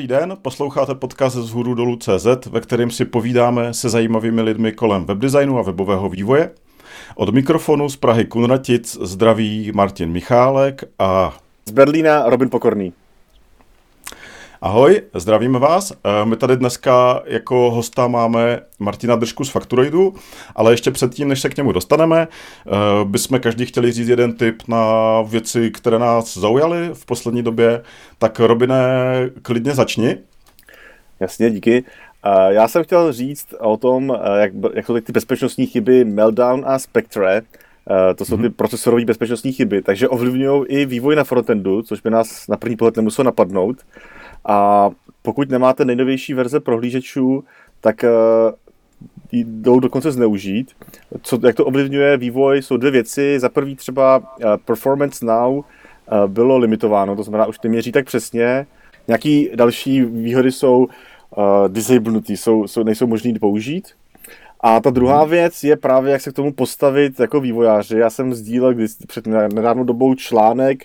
Dobrý den, posloucháte podcast z hůru dolů CZ, ve kterém si povídáme se zajímavými lidmi kolem webdesignu a webového vývoje. Od mikrofonu z Prahy Kunratic zdraví Martin Michálek a z Berlína Robin Pokorný. Ahoj, zdravíme vás. Eh, my tady dneska jako hosta máme Martina Držku z Facturoidu, ale ještě předtím, než se k němu dostaneme, eh, bychom každý chtěli říct jeden tip na věci, které nás zaujaly v poslední době. Tak Robine, klidně začni. Jasně, díky. Eh, já jsem chtěl říct o tom, jak, jak jsou ty bezpečnostní chyby Meltdown a Spectre, to jsou ty mm-hmm. procesorové bezpečnostní chyby, takže ovlivňují i vývoj na frontendu, což by nás na první pohled nemuselo napadnout. A pokud nemáte nejnovější verze prohlížečů, tak uh, jdou dokonce zneužít. Co, jak to ovlivňuje vývoj, jsou dvě věci. Za prvý třeba uh, Performance Now uh, bylo limitováno, to znamená, už neměří tak přesně. Nějaký další výhody jsou uh, disablenutý, jsou, jsou, nejsou možný použít. A ta druhá mhm. věc je právě, jak se k tomu postavit jako vývojáři. Já jsem sdílel když před nedávnou dobou článek,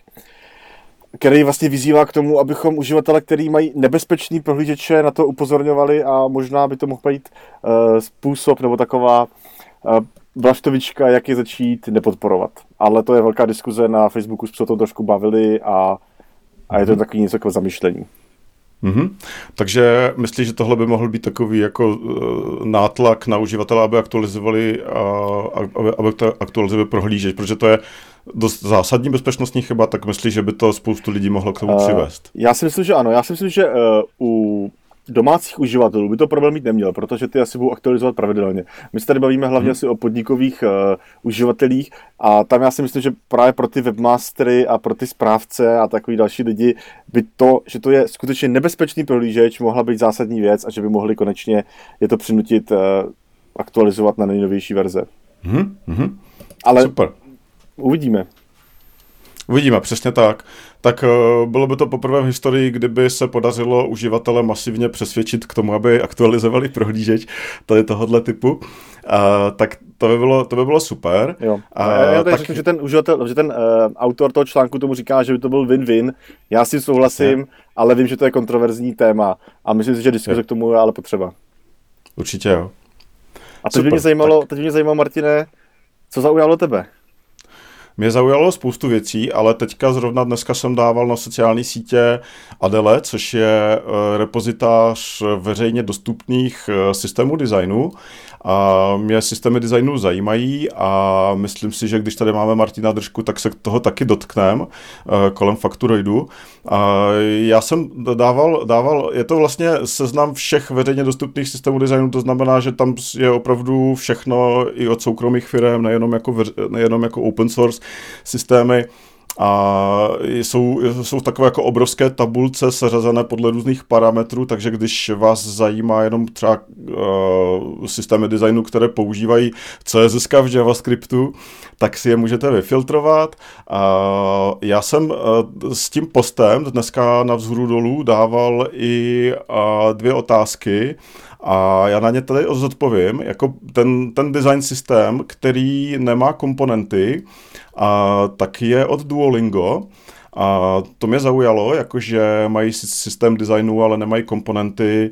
který vlastně vyzývá k tomu, abychom uživatele, který mají nebezpečný prohlížeče, na to upozorňovali a možná by to mohl být uh, způsob nebo taková uh, vlaštovička, jak je začít nepodporovat. Ale to je velká diskuze na Facebooku, jsme se to trošku bavili a, a je to mhm. takový něco jako zamyšlení. Mm-hmm. Takže myslíš, že tohle by mohl být takový jako uh, nátlak na uživatele, aby aktualizovali, uh, aby, aby aktualizovali prohlížeč, protože to je dost zásadní bezpečnostní chyba, tak myslíš, že by to spoustu lidí mohlo k tomu uh, přivést? Já si myslím, že ano. Já si myslím, že uh, u domácích uživatelů by to problém mít neměl, protože ty asi budou aktualizovat pravidelně. My se tady bavíme hlavně hmm. asi o podnikových uh, uživatelích a tam já si myslím, že právě pro ty webmastery a pro ty správce a takový další lidi by to, že to je skutečně nebezpečný prohlížeč, mohla být zásadní věc a že by mohli konečně je to přinutit uh, aktualizovat na nejnovější verze. Hmm. Hmm. Ale Super. Uvidíme. Uvidíme, přesně tak. Tak uh, bylo by to poprvé v historii, kdyby se podařilo uživatele masivně přesvědčit k tomu, aby aktualizovali prohlížeč tady tohohle typu. Uh, tak to by bylo, to by bylo super. Jo. A, já, já tak... řeknu, že ten uživatel, že ten uh, autor toho článku tomu říká, že by to byl win-win. Já si souhlasím, je. ale vím, že to je kontroverzní téma a myslím si, že diskuze k tomu je ale potřeba. Určitě jo. A teď by mě zajímalo, tak... teď by mě zajímalo, Martine, co zaujalo tebe? Mě zaujalo spoustu věcí, ale teďka zrovna dneska jsem dával na sociální sítě Adele, což je eh, repozitář veřejně dostupných eh, systémů designu a mě systémy designu zajímají a myslím si, že když tady máme Martina Držku, tak se toho taky dotknem eh, kolem Fakturoidu. A já jsem dával, dával, je to vlastně seznam všech veřejně dostupných systémů designu, to znamená, že tam je opravdu všechno i od soukromých firm, nejenom jako, nejenom jako open source systémy a jsou, jsou takové jako obrovské tabulce seřazené podle různých parametrů, takže když vás zajímá jenom třeba uh, systémy designu, které používají CSS v JavaScriptu, tak si je můžete vyfiltrovat. Uh, já jsem uh, s tím postem dneska na vzhůru dolů dával i uh, dvě otázky a já na ně tady zodpovím, jako ten, ten design systém, který nemá komponenty, a tak je od Duolingo. A to mě zaujalo, jakože mají systém designu, ale nemají komponenty,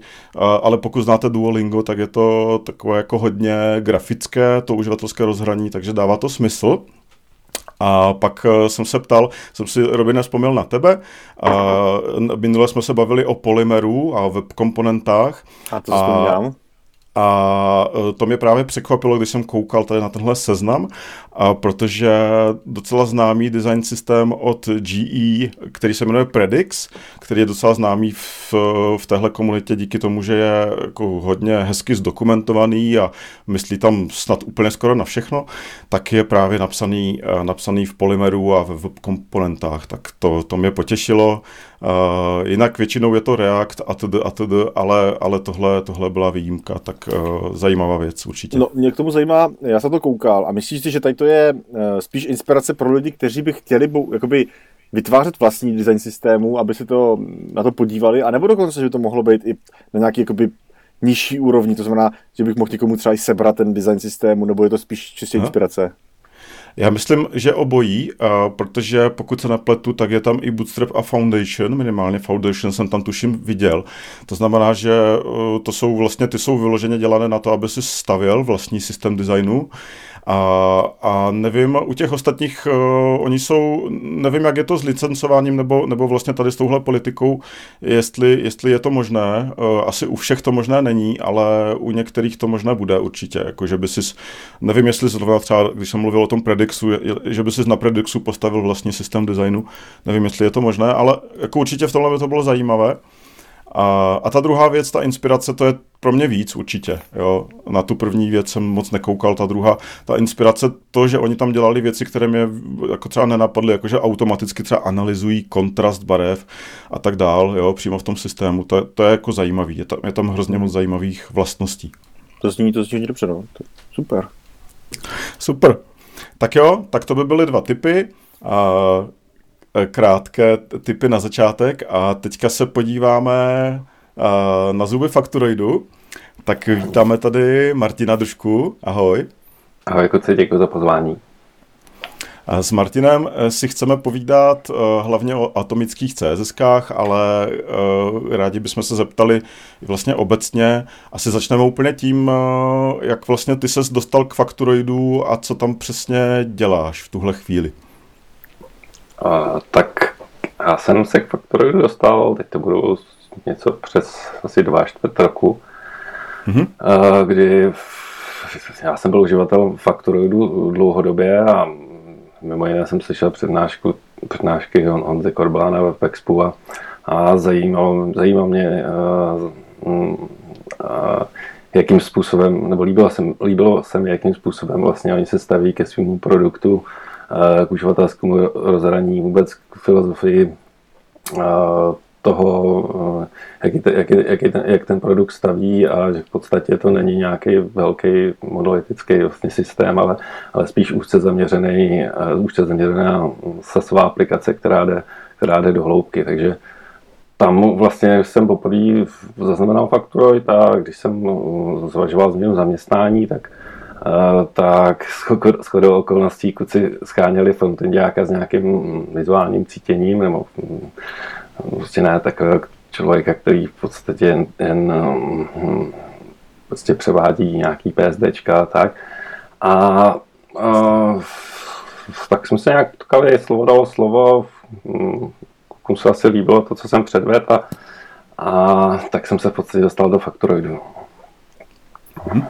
ale pokud znáte Duolingo, tak je to takové jako hodně grafické, to uživatelské rozhraní, takže dává to smysl. A pak eh, jsem se ptal, jsem si, Robin, vzpomněl na tebe. A minule jsme se bavili o polymeru a web komponentách. A to vzpomínám. A e, to mě právě překvapilo, když jsem koukal tady na tenhle seznam, a protože docela známý design systém od GE, který se jmenuje Predix, který je docela známý v, v téhle komunitě díky tomu, že je jako hodně hezky zdokumentovaný a myslí tam snad úplně skoro na všechno, tak je právě napsaný, e, napsaný v Polymeru a v komponentách. Tak to, to mě potěšilo. Uh, jinak většinou je to React a td, ale, ale tohle, tohle byla výjimka, tak uh, zajímavá věc určitě. No, mě k tomu zajímá, já jsem to koukal a myslíš si, že tady to je uh, spíš inspirace pro lidi, kteří by chtěli jakoby vytvářet vlastní design systému, aby se to na to podívali, anebo dokonce, že by to mohlo být i na nějaký jakoby nižší úrovni, to znamená, že bych mohl někomu třeba i sebrat ten design systému, nebo je to spíš čistě inspirace? Já myslím, že obojí, protože pokud se nepletu, tak je tam i Bootstrap a Foundation, minimálně Foundation jsem tam tuším viděl. To znamená, že to jsou vlastně, ty jsou vyloženě dělané na to, aby si stavěl vlastní systém designu a, a nevím, u těch ostatních, uh, oni jsou, nevím, jak je to s licencováním nebo, nebo vlastně tady s touhle politikou, jestli, jestli je to možné. Uh, asi u všech to možné není, ale u některých to možné bude určitě. Jako, že by si, nevím, jestli zrovna třeba, když jsem mluvil o tom Predixu, že by si na Predixu postavil vlastní systém designu. Nevím, jestli je to možné, ale jako určitě v tomhle by to bylo zajímavé. A, a ta druhá věc, ta inspirace, to je pro mě víc určitě. Jo. Na tu první věc jsem moc nekoukal, ta druhá, ta inspirace, to, že oni tam dělali věci, které mě jako třeba nenapadly, jakože automaticky třeba analyzují kontrast barev a tak dál, jo, přímo v tom systému, to, to je jako zajímavý, je tam, je tam hrozně moc zajímavých vlastností. To zní, to zní dobře, no. To, super. Super. Tak jo, tak to by byly dva typy. A krátké typy na začátek a teďka se podíváme na zuby Fakturoidu. Tak vítáme tady Martina Držku. Ahoj. Ahoj, kluci, děkuji za pozvání. S Martinem eh, si chceme povídat eh, hlavně o atomických CSS, ale eh, rádi bychom se zeptali vlastně obecně. Asi začneme úplně tím, jak vlastně ty ses dostal k Fakturoidu a co tam přesně děláš v tuhle chvíli. Uh, tak já jsem se k Faktoru dostal, teď to budu něco přes asi dva čtvrt roku, mm-hmm. uh, kdy já jsem byl uživatel Faktoroidu dlouhodobě a mimo jiné jsem slyšel přednášku, přednášky on, Honzy Korbána ve Pexpu a, a zajímalo, zajímalo mě uh, uh, jakým způsobem, nebo líbilo se, líbilo se mi, jakým způsobem vlastně oni se staví ke svému produktu, k uživatelskému rozhraní, vůbec k filozofii toho, jak, je, jak, je, jak, je ten, jak ten produkt staví a že v podstatě to není nějaký velký monolitický vlastně systém, ale, ale spíš úzce zaměřený, úzce zaměřená sasová aplikace, která jde, která jde do hloubky. Takže tam vlastně jsem poprvé zaznamenal Factoroid a když jsem zvažoval změnu zaměstnání, tak tak shodou okolností kluci scháněli frontendiáka s nějakým vizuálním cítěním, nebo mm, prostě ne takového člověka, který v podstatě jen, jen mm, prostě převádí nějaký PSDčka a tak. A, a tak jsme se nějak tkali, slovo dalo slovo, klukům se asi líbilo to, co jsem předvedl a, a tak jsem se v podstatě dostal do Factoroidu. Hmm.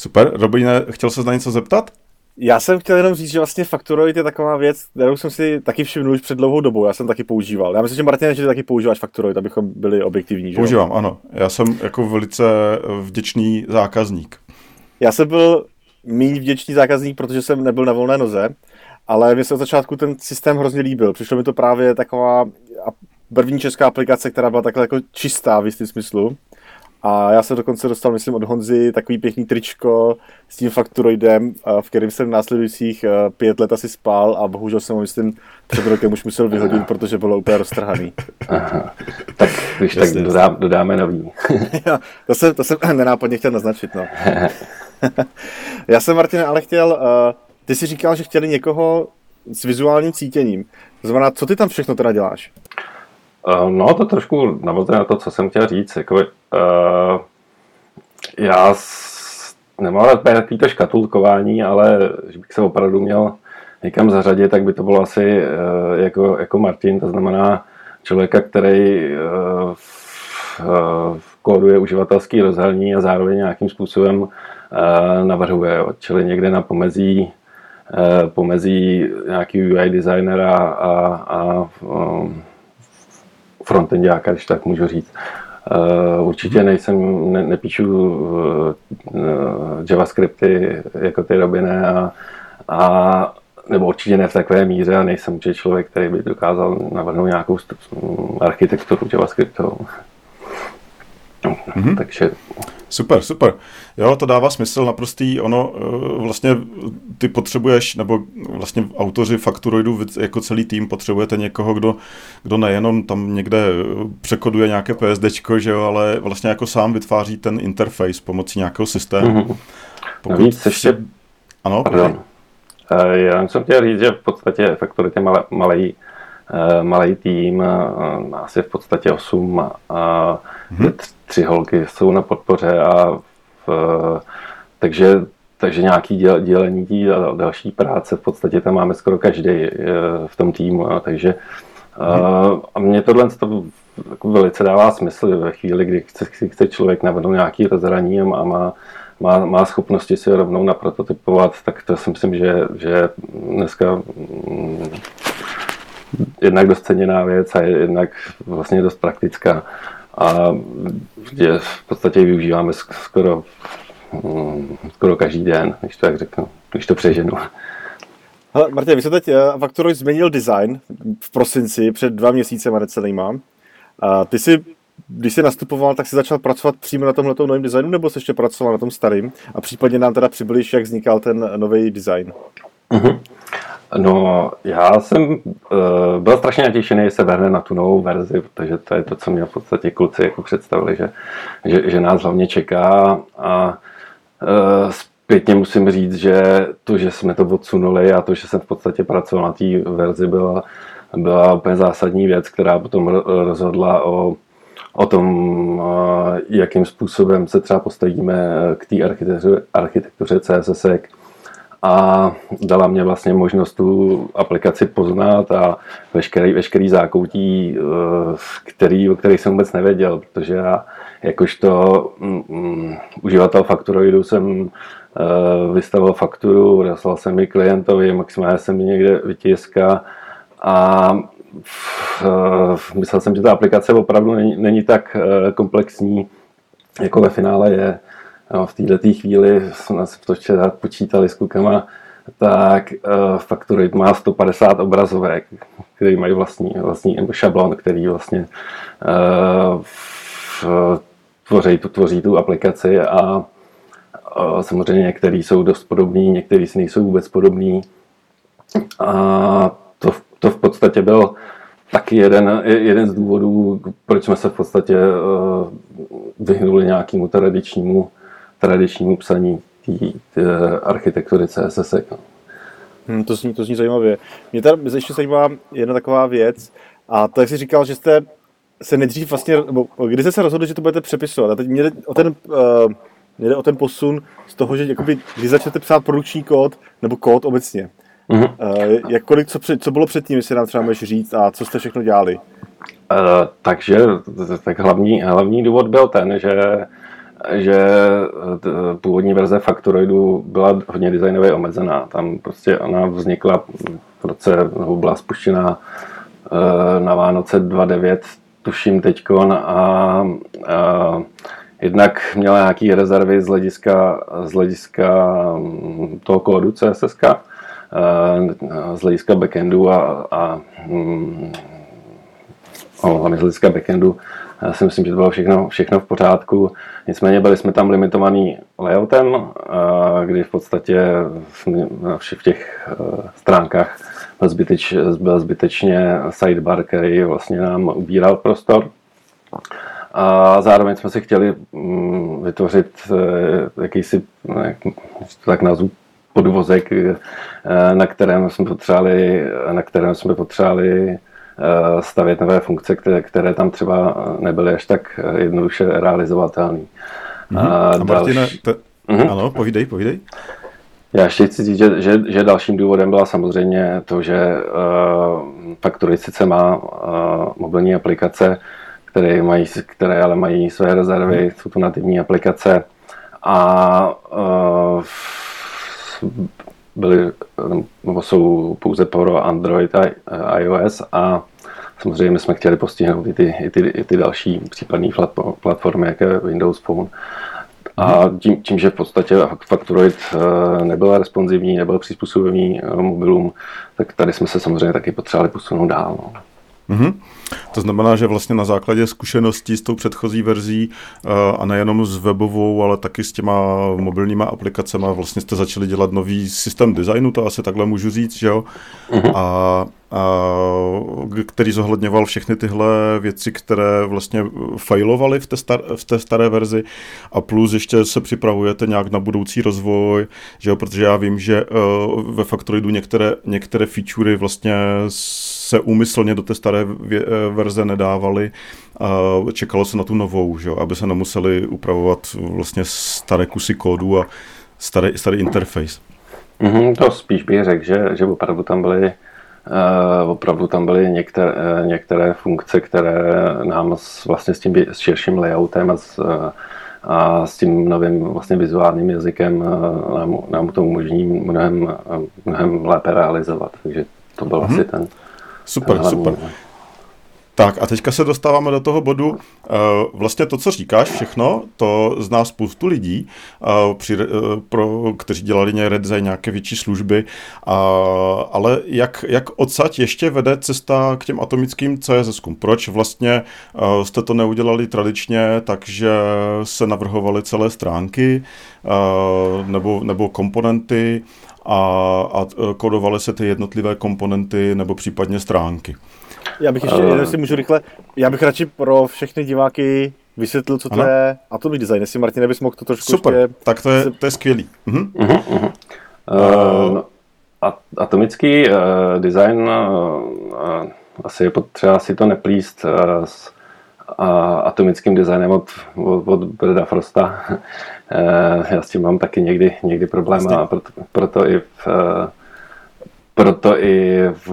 Super. Robine, chtěl se na něco zeptat? Já jsem chtěl jenom říct, že vlastně Factoroid je taková věc, kterou jsem si taky všiml už před dlouhou dobou. Já jsem taky používal. Já myslím, že Martin, že ty taky používáš Factoroid, abychom byli objektivní. Že? Používám, ano. Já jsem jako velice vděčný zákazník. Já jsem byl méně vděčný zákazník, protože jsem nebyl na volné noze, ale mě se od začátku ten systém hrozně líbil. Přišlo mi to právě taková první česká aplikace, která byla takhle jako čistá v jistém smyslu. A já jsem dokonce dostal, myslím, od Honzy takový pěkný tričko s tím fakturoidem, v kterém jsem v následujících eh, pět let asi spal a bohužel jsem ho, myslím, před rokem už musel vyhodit, protože bylo úplně roztrhaný. Aha. Tak když tak dodá, dodáme nový. to, jsem, to jsem nenápadně chtěl naznačit, no. já jsem, Martin, ale chtěl, uh, ty jsi říkal, že chtěli někoho s vizuálním cítěním. To znamená, co ty tam všechno teda děláš? Uh, no, to trošku navazuje na to, co jsem chtěl říct. Jako, uh, já s, nemám rád takový to škatulkování, ale že bych se opravdu měl někam zařadit, tak by to bylo asi uh, jako, jako Martin, to znamená člověka, který uh, uh, kóduje uživatelský rozhraní a zároveň nějakým způsobem uh, navrhuje, jo. čili někde na pomezí pomezí nějaký UI designera a, a um, frontendáka, když tak můžu říct. Uh, určitě nejsem, ne, nepíšu uh, javascripty jako ty Robiny a, a nebo určitě ne v takové míře a nejsem určitě člověk, který by dokázal navrhnout nějakou architekturu JavaScriptovou. Mm-hmm. Takže Super, super. Jo, to dává smysl naprostý. Ono eh, vlastně ty potřebuješ, nebo vlastně autoři Fakturoidu jako celý tým potřebujete někoho, kdo, kdo nejenom tam někde eh, překoduje nějaké PSD, že jo, ale vlastně jako sám vytváří ten interface pomocí nějakého systému. Mm-hmm. Pokud Navíc ještě... Ano, pardon. Eh, já jsem chtěl říct, že v podstatě Factory je malý, malý, malý tým, asi v podstatě 8 a hmm. tři holky jsou na podpoře a v, takže takže nějaký děl, dělení tí a další práce v podstatě tam máme skoro každý v tom týmu. A takže hmm. a mně tohle to jako velice dává smysl ve chvíli, kdy chce, chce člověk navrhnout nějaký rozhraní a má, má, má schopnosti si rovnou naprototypovat, tak to si myslím, že, že dneska mm, jednak dost ceněná věc a jednak vlastně dost praktická. A že v podstatě využíváme skoro, mm, skoro každý den, když to tak řeknu, když to přeženu. Hele, Martin, vy jste teď Factoroid změnil design v prosinci před dva měsíce, necelýma. A ty si, když jsi nastupoval, tak jsi začal pracovat přímo na tomhle novém designu, nebo jsi ještě pracoval na tom starým? A případně nám teda přibliž, jak vznikal ten nový design. Mm-hmm. No, já jsem uh, byl strašně natěšený, se vrhne na tu novou verzi, protože to je to, co mě v podstatě kluci jako představili, že, že, že nás hlavně čeká. A uh, zpětně musím říct, že to, že jsme to odsunuli a to, že jsem v podstatě pracoval na té verzi, byla, byla úplně zásadní věc, která potom rozhodla o, o tom, uh, jakým způsobem se třeba postavíme k té architektuře, architektuře CSS a dala mě vlastně možnost tu aplikaci poznat a veškerý, veškerý zákoutí, eh, který, o kterých jsem vůbec nevěděl, protože já jakožto mm, mm, uživatel Factoroidu jsem uh, vystavil fakturu, poslal jsem ji klientovi, maximálně jsem ji někde vytiska a uh, myslel jsem, že ta aplikace opravdu není, není tak uh, komplexní, jako ve finále je. V této chvíli jsme si to včera počítali s klukama, tak uh, Factory má 150 obrazovek, který mají vlastní, vlastní šablon, který vlastně uh, tvoří, tu, tvoří tu aplikaci a uh, samozřejmě některý jsou dost podobný, některý si nejsou vůbec podobný. A to, to v podstatě byl taky jeden, jeden z důvodů, proč jsme se v podstatě uh, vyhnuli nějakému tradičnímu tradičnímu psaní té architektury CSS. Hmm, to, zní, to zní zajímavě. Mě tady ještě zajímá jedna taková věc, a to, jak jsi říkal, že jste se nejdřív vlastně, nebo kdy jste se rozhodli, že to budete přepisovat? A teď mě jde o ten, uh, mě jde o ten posun z toho, že jakoby, kdy začnete psát produkční kód, nebo kód obecně. Mm-hmm. Uh, jak kolik, co, před, co bylo předtím, jestli nám třeba můžeš říct, a co jste všechno dělali? Uh, takže tak hlavní, hlavní důvod byl ten, že že eh, původní verze Factoroidu byla hodně designově omezená. Tam prostě ona vznikla v roce, nebo byla spuštěna eh, na Vánoce 2.9, tuším teďkon, a, a jednak měla nějaké rezervy z hlediska, z hlediska mm, toho kódu CSS, eh, z hlediska backendu a, a mm, hlavně z hlediska backendu já si myslím, že to bylo všechno, všechno v pořádku. Nicméně byli jsme tam limitovaný layoutem, kdy v podstatě v těch e, stránkách byl, zbyteč, byl zbytečně sidebar, který vlastně nám ubíral prostor. A zároveň jsme si chtěli mm, vytvořit e, jakýsi, jak to tak nazvu, podvozek, na kterém jsme potřebovali, na kterém jsme potřebovali Eh, stavět nové funkce, které, které tam třeba nebyly až tak eh, jednoduše realizovatelné. Mm-hmm. A, a Martine, te... mm-hmm. ano, povídej, povídej. Já ještě chci říct, že, že, že dalším důvodem byla samozřejmě to, že uh, Factory sice má uh, mobilní aplikace, které, mají, které ale mají své rezervy, mm. jsou to nativní aplikace a uh, byly, nebo jsou pouze pro Android a iOS a samozřejmě jsme chtěli postihnout i ty, i ty, i ty další případné platformy, jako je Windows Phone. A tím, tím, že v podstatě Factoroid eh, nebyl responsivní, nebyl přizpůsobivý eh, mobilům, tak tady jsme se samozřejmě taky potřebovali posunout dál. No. Mm-hmm. To znamená, že vlastně na základě zkušeností s tou předchozí verzí uh, a nejenom s webovou, ale taky s těma mobilníma aplikacemi vlastně jste začali dělat nový systém designu, to asi takhle můžu říct, že jo? Mm-hmm. A který zohledňoval všechny tyhle věci, které vlastně failovaly v té, star, v té staré verzi a plus ještě se připravujete nějak na budoucí rozvoj, že jo, protože já vím, že ve Factoidu některé, některé featurey vlastně se úmyslně do té staré verze nedávaly a čekalo se na tu novou, že jo, aby se nemuseli upravovat vlastně staré kusy kódu a starý, starý interface. Mm-hmm, to spíš bych řekl, že, že opravdu tam byly opravdu tam byly některé, uh, některé funkce, které nám s, vlastně s tím s širším layoutem a s, uh, a s tím novým vlastně vizuálním jazykem nám, nám to umožní mnohem, mnohem lépe realizovat. Takže to byl mm-hmm. asi ten. Super, ten super. Tak a teďka se dostáváme do toho bodu. Eh, vlastně to, co říkáš všechno, to zná spoustu lidí, eh, při, eh, pro, kteří dělali redesign nějaké větší služby, ale jak, jak odsaď ještě vede cesta k těm atomickým CSS? Proč vlastně jste to neudělali tradičně, takže se navrhovaly celé stránky nebo, nebo komponenty a, a kodovaly se ty jednotlivé komponenty nebo případně stránky? Já bych ještě, uh, jestli můžu rychle, já bych radši pro všechny diváky vysvětlil, co to ano. je atomový design. Jestli Martin bys mohl to trošku Super, ještě... tak to je, to je skvělý. Uh-huh. Uh-huh, uh-huh. Uh, atomický uh, design uh, uh, asi je potřeba si to neplíst uh, s uh, atomickým designem od, od, od Breda Frosta. uh, já s tím mám taky někdy, někdy problém a proto, proto i v uh, proto i v,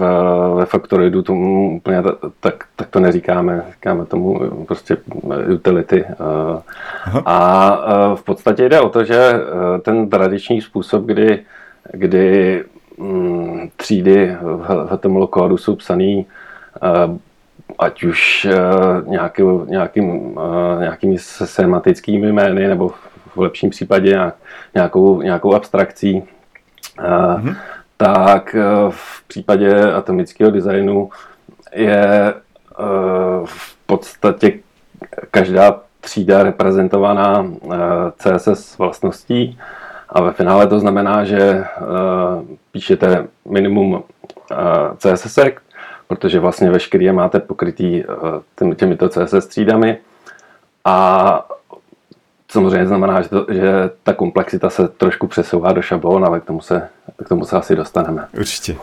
ve Factoridu tomu úplně tak, tak to neříkáme, říkáme tomu prostě utility. Aha. A v podstatě jde o to, že ten tradiční způsob, kdy, kdy mm, třídy v HTML kódu jsou psaný ať už nějaký, nějakým, nějakými sematickými jmény, nebo v lepším případě nějakou, nějakou abstrakcí, mhm tak eh, v případě atomického designu je eh, v podstatě každá třída reprezentovaná eh, CSS vlastností. A ve finále to znamená, že píšete minimum CSS, protože vlastně veškerý je máte pokrytý těmito CSS třídami. A samozřejmě znamená, že, to, že ta komplexita se trošku přesouvá do šablon, ale k tomu se, k tomu se asi dostaneme. Určitě.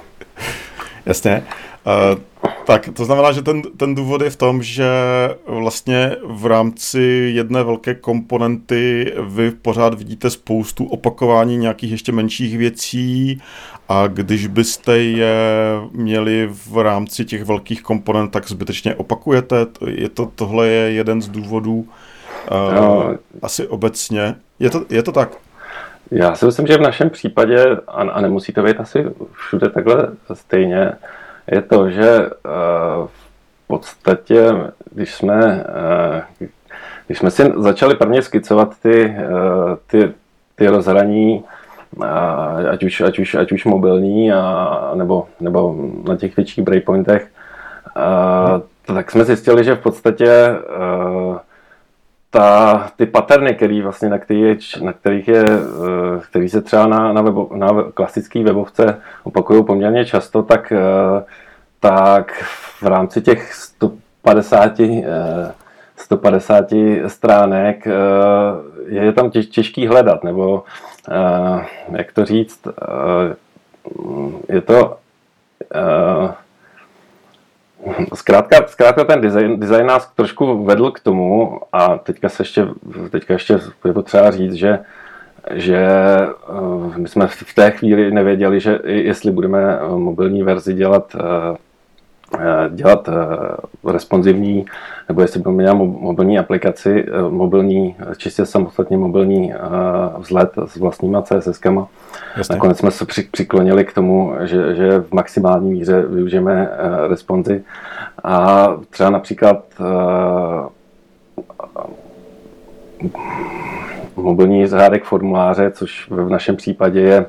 Jasně. Uh, tak to znamená, že ten, ten důvod je v tom, že vlastně v rámci jedné velké komponenty vy pořád vidíte spoustu opakování nějakých ještě menších věcí a když byste je měli v rámci těch velkých komponent, tak zbytečně opakujete. Je to, tohle je jeden z důvodů, Uh, asi obecně. Je to, je to tak? Já si myslím, že v našem případě, a, a nemusí to být asi všude takhle stejně, je to, že uh, v podstatě, když jsme, uh, když jsme si začali prvně skicovat ty, ty, ty rozhraní, ať už, ať už, ať už mobilní, a, nebo, nebo na těch větších breakpointech, hmm. tak jsme zjistili, že v podstatě ta, ty paterny, který vlastně, na, který na kterých je, eh, který se třeba na, na, webo, na klasické webovce opakují poměrně často, tak, eh, tak v rámci těch 150, 150 eh, stránek je tam těž, těžký hledat, nebo jak to říct, je to Zkrátka, zkrátka ten design, design nás trošku vedl k tomu a teďka se ještě, teďka ještě je potřeba říct, že, že uh, my jsme v té chvíli nevěděli, že jestli budeme mobilní verzi dělat Eh, dělat eh, responsivní, nebo jestli budeme dělat mobilní aplikaci, eh, mobilní, čistě samostatně mobilní vzhled s vlastníma CSS-kama. Nakonec jsme se přiklonili k tomu, že, že v maximální míře využijeme responzy. A třeba například mobilní řádek formuláře, což v našem případě je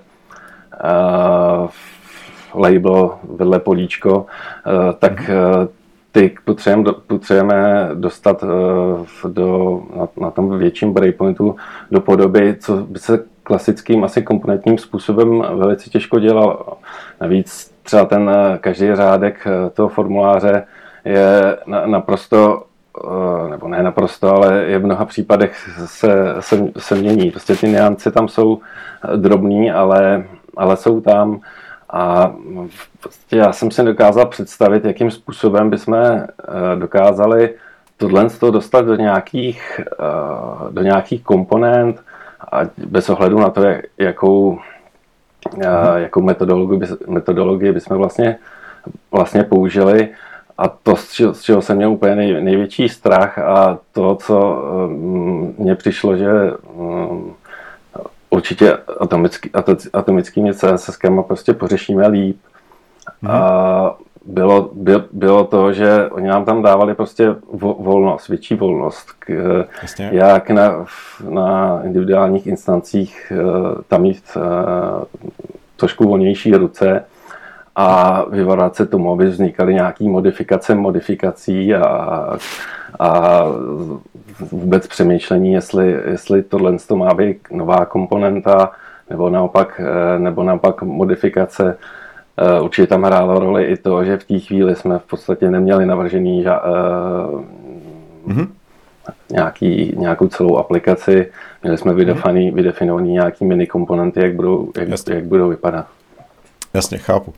label vedle políčko, eh, tak mhm. eh, ty potřebujeme, potřebujeme dostat eh, do, na, na tom větším breakpointu do podoby, co by se klasickým asi komponentním způsobem velice těžko dělal. Navíc třeba ten každý řádek toho formuláře je naprosto nebo ne naprosto, ale je v mnoha případech se, se, se mění. Prostě ty niance tam jsou drobný, ale, ale jsou tam. A prostě já jsem si dokázal představit, jakým způsobem bychom eh, dokázali tohle z toho dostat do nějakých, eh, do nějakých komponent a bez ohledu na to, jakou, mm. jakou metodologii, metodologii bychom vlastně, vlastně použili. A to, z čeho jsem měl úplně nej, největší strach a to, co mně přišlo, že určitě atomický, atomickými CSS prostě pořešíme líp. Mm-hmm. A bylo, by, bylo to, že oni nám tam dávali prostě volnost, větší volnost. K, Jasně. jak na, na individuálních instancích eh, tam mít uh, trošku volnější ruce a vyvarovat se tomu, aby vznikaly nějaké modifikace modifikací a, a vůbec přemýšlení, jestli, jestli tohle to má být nová komponenta nebo naopak, eh, nebo naopak modifikace. Eh, určitě tam hrálo roli i to, že v té chvíli jsme v podstatě neměli navržený ža, mm-hmm. nějaký, nějakou celou aplikaci. Měli jsme vydefinovaný, vydefinovaný nějaký mini komponenty, jak budou, jak, jak budou vypadat. Jasně, chápu.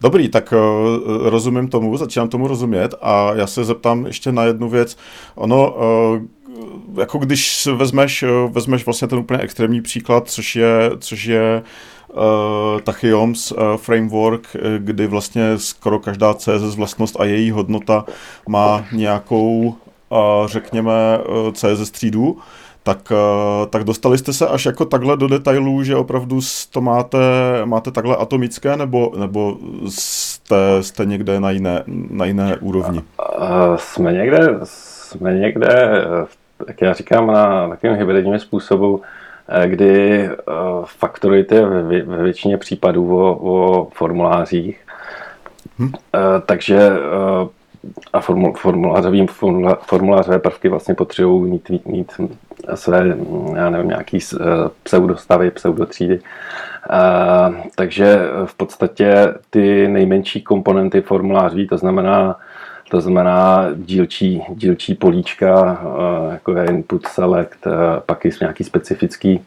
Dobrý, tak uh, rozumím tomu, začínám tomu rozumět a já se zeptám ještě na jednu věc. Ono, uh, jako když vezmeš, uh, vezmeš vlastně ten úplně extrémní příklad, což je, což je uh, Tachyoms uh, framework, kdy vlastně skoro každá CSS vlastnost a její hodnota má nějakou, uh, řekněme, uh, CSS třídu, tak, eh, tak dostali jste se až jako takhle do detailů, že opravdu to máte, máte takhle atomické, nebo, nebo jste, jste někde na jiné, na jiné úrovni? Jsme někde, jsme někde, jak já říkám, na takovém hybridním způsobu, eh, kdy eh, faktorujete ve většině případů o, o formulářích. Hm. Takže a formulářový, formulářové prvky vlastně potřebují mít, mít své, já nevím, nějaký eh, pseudostavy, pseudotřídy. A, takže v podstatě ty nejmenší komponenty formulářví, to znamená to znamená dílčí, dílčí políčka, eh, jako je input select, eh, pak je nějaký specifický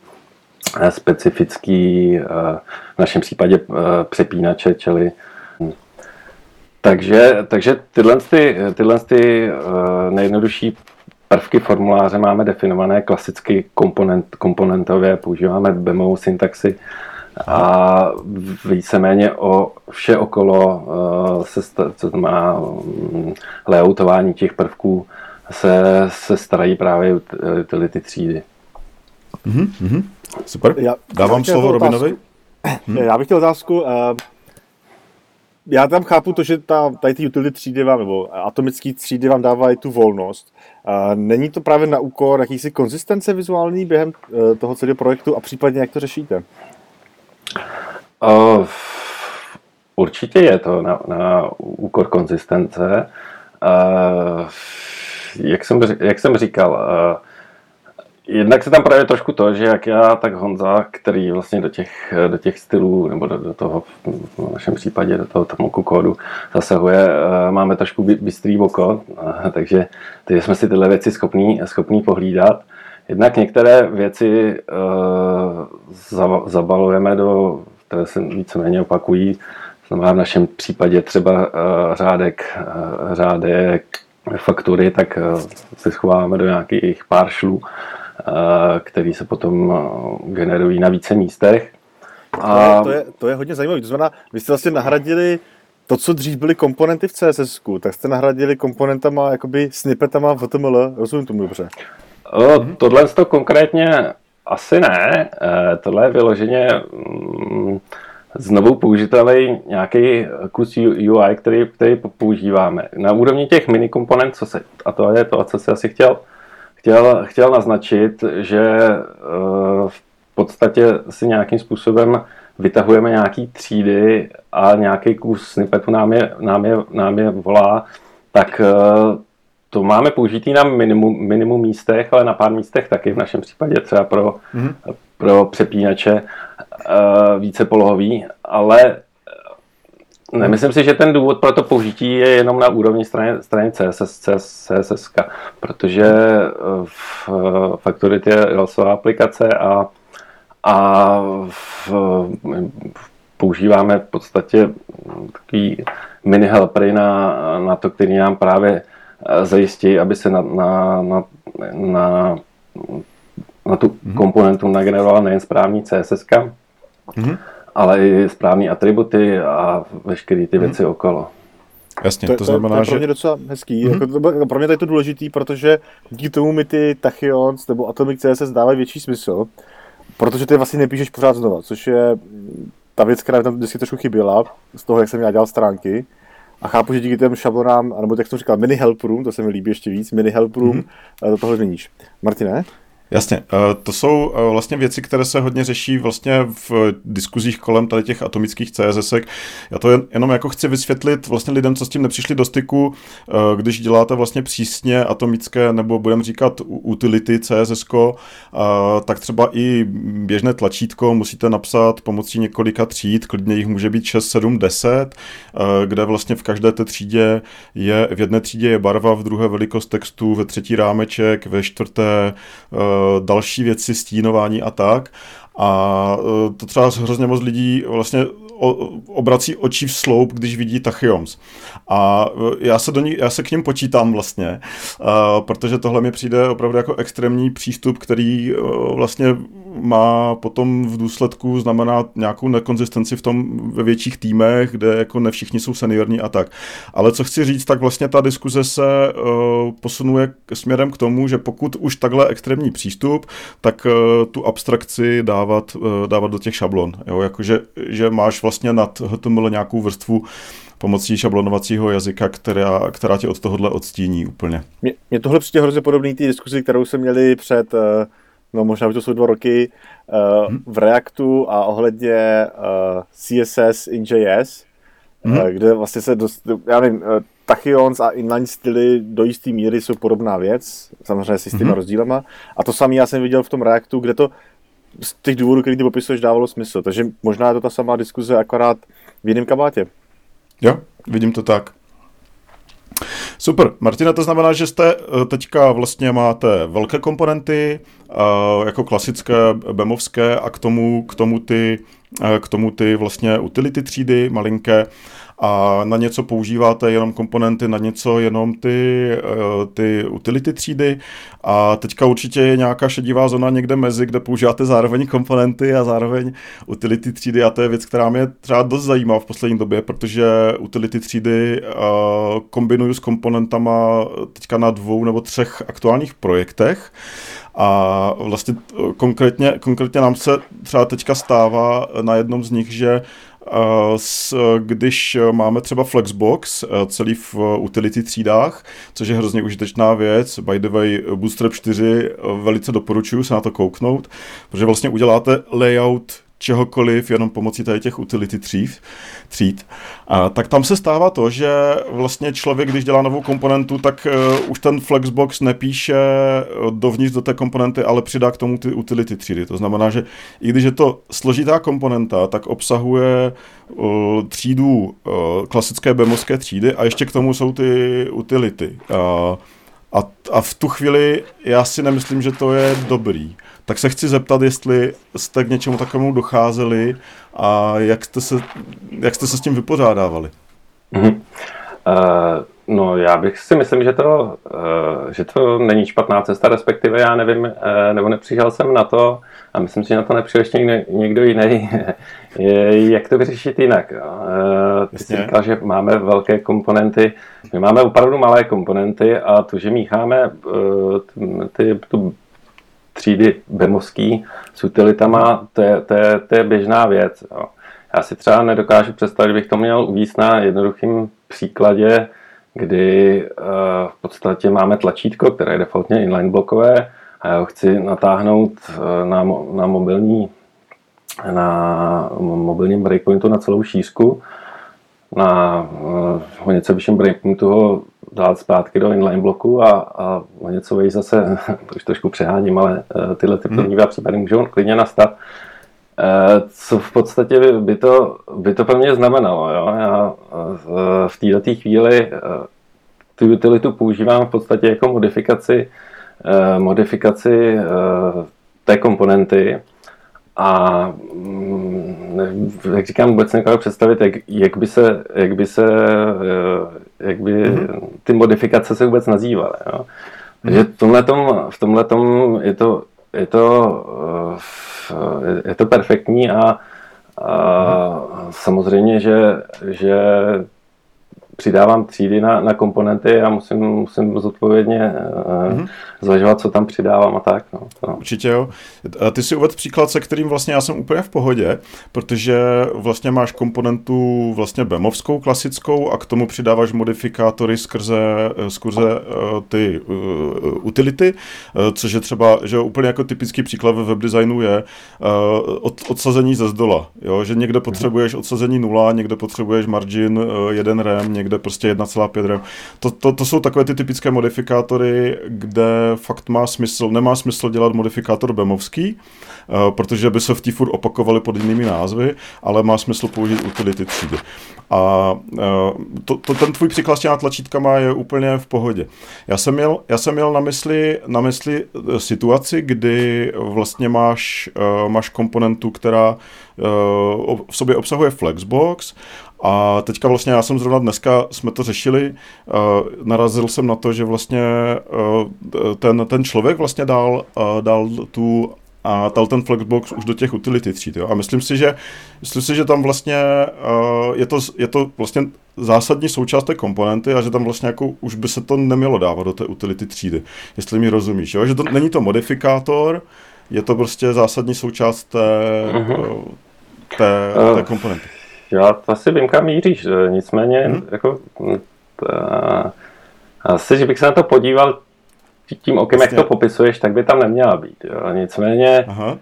specifický v našem případě přepínače, čili takže, takže tyhle, ty, tyhle ty, uh, nejjednodušší prvky formuláře máme definované klasicky komponent, komponentově, používáme BEMO syntaxi a víceméně o vše okolo uh, se, co znamená um, layoutování těch prvků se, se starají právě utility třídy. Mm-hmm, super. Já, Dávám slovo Robinovi. Hm? Já bych chtěl otázku. Uh, já tam chápu to, že ta, tady ty utility třídy vám, nebo atomické třídy vám dávají tu volnost. Není to právě na úkor jakýsi konzistence vizuální během eh, toho celého projektu a případně jak to řešíte? Uh, určitě je to na, na úkor konzistence. Uh, jak, jsem, jak jsem říkal, uh, Jednak se tam právě trošku to, že jak já, tak Honza, který vlastně do těch, do těch stylů, nebo do, do toho, v našem případě, do toho tomoku kódu zasahuje, eh, máme trošku bystrý oko, eh, takže ty jsme si tyhle věci schopní, schopní pohlídat. Jednak některé věci uh, zabalujeme do, které se víceméně opakují, znamená v našem případě třeba uh, řádek, uh, řádek faktury, tak uh, si schováváme do nějakých pár šlů který se potom eh, generují na více místech. A... To, je, to, je, hodně zajímavé. To znamená, vy jste vlastně nahradili to, co dřív byly komponenty v CSS, tak jste nahradili komponentama, jakoby snippetama v HTML, rozumím tomu dobře? O. Tohle to konkrétně asi ne. E, tohle je vyloženě mm, znovu použitelný nějaký kus UI, který, který používáme. Na úrovni těch mini komponent, co se, a to je to, co se asi chtěl chtěl, chtěl naznačit, že eh, v podstatě si nějakým způsobem vytahujeme nějaký třídy a nějaký kus snippetu nám je, nám je, nám je volá, tak eh, to máme použitý na minimum, minimum místech, ale na pár místech taky, v našem případě třeba pro, mm-hmm. pro přepínače více polohový, ale Nemyslím si, že ten důvod pro to použití je jenom na úrovni strany, strany CSS, CSS, CSS protože v Factority je Railsová aplikace a, a v, používáme v podstatě takový mini helpery na, na to, který nám právě zajistí, aby se na, na, na, na, na tu mm-hmm. komponentu nagenerovala nejen správný CSS, mm-hmm ale i správné atributy a veškeré ty věci mm. okolo. Jasně, to, to, to znamená, to je pro mě docela hezký. Mm-hmm. Jako, to, pro mě to je to důležitý, protože díky tomu mi ty Tachyons nebo Atomic CSS dávají větší smysl, protože ty vlastně nepíšeš pořád znova, což je ta věc, která tam vždycky trošku chyběla z toho, jak jsem já dělal stránky. A chápu, že díky těm šablonám, nebo jak jsem říkal, mini help room, to se mi líbí ještě víc, mini help room, mm-hmm. to tohle změníš. Martine? Jasně, eh, to jsou eh, vlastně věci, které se hodně řeší vlastně v diskuzích kolem tady těch atomických CSS. Já to jenom jako chci vysvětlit vlastně lidem, co s tím nepřišli do styku, eh, když děláte vlastně přísně atomické nebo budeme říkat utility CSS, tak třeba i běžné tlačítko musíte napsat pomocí několika tříd, klidně jich může být 6, 7, 10, kde vlastně v každé té třídě je, v jedné třídě je barva, v druhé velikost textu, ve třetí rámeček, ve čtvrté další věci, stínování a tak. A eh, to třeba hrozně moc lidí vlastně obrací oči v sloup, když vidí Tachyoms. A eh, já se, do ní, já se k ním počítám vlastně, protože tohle mi přijde opravdu jako extrémní přístup, který vlastně má potom v důsledku znamená nějakou nekonzistenci v tom ve větších týmech, kde jako ne všichni jsou seniorní a tak. Ale co chci říct, tak vlastně ta diskuze se posunuje směrem k tomu, že pokud už takhle extrémní přístup, tak tu abstrakci dávat, dávat do těch šablon. Jo? Jakože, že máš vlastně nad HTML nějakou vrstvu pomocí šablonovacího jazyka, která, která tě od tohohle odstíní úplně. Mně tohle přijde hrozně podobný té diskuzi, kterou jsme měli před uh no možná už to jsou dva roky, hmm. v Reactu a ohledně uh, CSS in JS, hmm. kde vlastně se dost, já nevím, tachyons a inline styly do jisté míry jsou podobná věc, samozřejmě s těma hmm. rozdílama. A to samé já jsem viděl v tom Reactu, kde to z těch důvodů, který ty popisuješ, dávalo smysl. Takže možná je to ta samá diskuze, akorát v jiném kabátě. Jo, vidím to tak. Super. Martina, to znamená, že jste eh, teďka vlastně máte velké komponenty, eh, jako klasické bemovské a k tomu, k tomu ty eh, k tomu ty vlastně utility třídy malinké a na něco používáte jenom komponenty, na něco jenom ty, eh, ty utility třídy. A teďka určitě je nějaká šedivá zóna někde mezi, kde používáte zároveň komponenty a zároveň utility třídy. A to je věc, která mě třeba dost zajímá v poslední době, protože utility třídy eh, kombinuju s komponentama teďka na dvou nebo třech aktuálních projektech. A vlastně konkrétně, konkrétně nám se třeba teďka stává na jednom z nich, že když máme třeba Flexbox eh, celý v utility třídách, což je hrozně užitečná věc. By the way, Bootstrap 4 eh, velice doporučuji se na to kouknout, protože vlastně uděláte layout čehokoliv jenom pomocí tady těch utility tříd, tříd. A, tak tam se stává to, že vlastně člověk, když dělá novou komponentu, tak uh, už ten Flexbox nepíše dovnitř do té komponenty, ale přidá k tomu ty utility třídy. To znamená, že i když je to složitá komponenta, tak obsahuje uh, třídu uh, klasické bemovské třídy a ještě k tomu jsou ty utility. Uh, a, a v tu chvíli já si nemyslím, že to je dobrý tak se chci zeptat, jestli jste k něčemu takovému docházeli a jak jste se, jak jste se s tím vypořádávali. Mm-hmm. Uh, no já bych si myslím, že to, uh, že to není špatná cesta, respektive já nevím, uh, nebo nepřišel jsem na to a myslím si, že na to nepřišel ještě někdo, někdo jiný, jak to vyřešit jinak. Ty jsi říkal, že máme velké komponenty, my máme opravdu malé komponenty a to, že mícháme ty, tu třídy bemovský s utilitama, to je, to je, to je běžná věc. Jo. Já si třeba nedokážu představit, bych to měl uvíct na jednoduchým příkladě, kdy uh, v podstatě máme tlačítko, které je defaultně inline blokové a já ho chci natáhnout uh, na, na mobilní na mobilním breakpointu na celou šířku. Na uh, něco vyšším breakpointu ho dát zpátky do inline bloku a, a o něco vejš zase, to už trošku přeháním, ale tyhle ty první dva případy můžou klidně nastat. Co v podstatě by to, by to pro mě znamenalo. Jo? Já v této chvíli tu utilitu používám v podstatě jako modifikaci, modifikaci té komponenty, a mm, jak říkám, vůbec nekážu představit, jak, jak, by se, jak by se, eh, jak by mm-hmm. ty modifikace se vůbec nazývaly. Jo. Takže v tomhletom, v tomhletom je to, je to, eh, je to perfektní a, a mm-hmm. samozřejmě, že, že přidávám třídy na, na komponenty a musím, musím zodpovědně mm-hmm. zvažovat, co tam přidávám a tak. No, no. Určitě jo. Ty si uvedl příklad, se kterým vlastně já jsem úplně v pohodě, protože vlastně máš komponentu vlastně bemovskou, klasickou a k tomu přidáváš modifikátory skrze, skrze uh, ty uh, utility, což je třeba, že úplně jako typický příklad ve webdesignu je uh, od, odsazení ze zdola, jo? že někde potřebuješ odsazení nula, někde potřebuješ margin uh, jeden rem, někde někde prostě 1,5 RAM. To, to, to jsou takové ty typické modifikátory, kde fakt má smysl, nemá smysl dělat modifikátor bemovský, uh, protože by se v té furt pod jinými názvy, ale má smysl použít utility třídy. A uh, to, to, ten tvůj příklad s těma tlačítkama je úplně v pohodě. Já jsem měl, já jsem měl na mysli, na mysli eh, situaci, kdy vlastně máš, máš komponentu, která v sobě obsahuje Flexbox a teďka vlastně já jsem zrovna dneska, jsme to řešili, uh, narazil jsem na to, že vlastně uh, ten, ten člověk vlastně dal, uh, dal tu a dal ten Flexbox už do těch utility tříd. Jo? A myslím si, že, myslím si, že tam vlastně uh, je, to, je to vlastně zásadní součást té komponenty a že tam vlastně jako už by se to nemělo dávat do té utility třídy, jestli mi rozumíš. Jo? Že to není to modifikátor, je to prostě zásadní součást té, uh-huh. té, té komponenty. Já to asi vím, kam míříš, nicméně hmm. jako, ta, asi, že bych se na to podíval tím okem, jak to popisuješ, tak by tam neměla být. Jo. Nicméně Aha. Uh,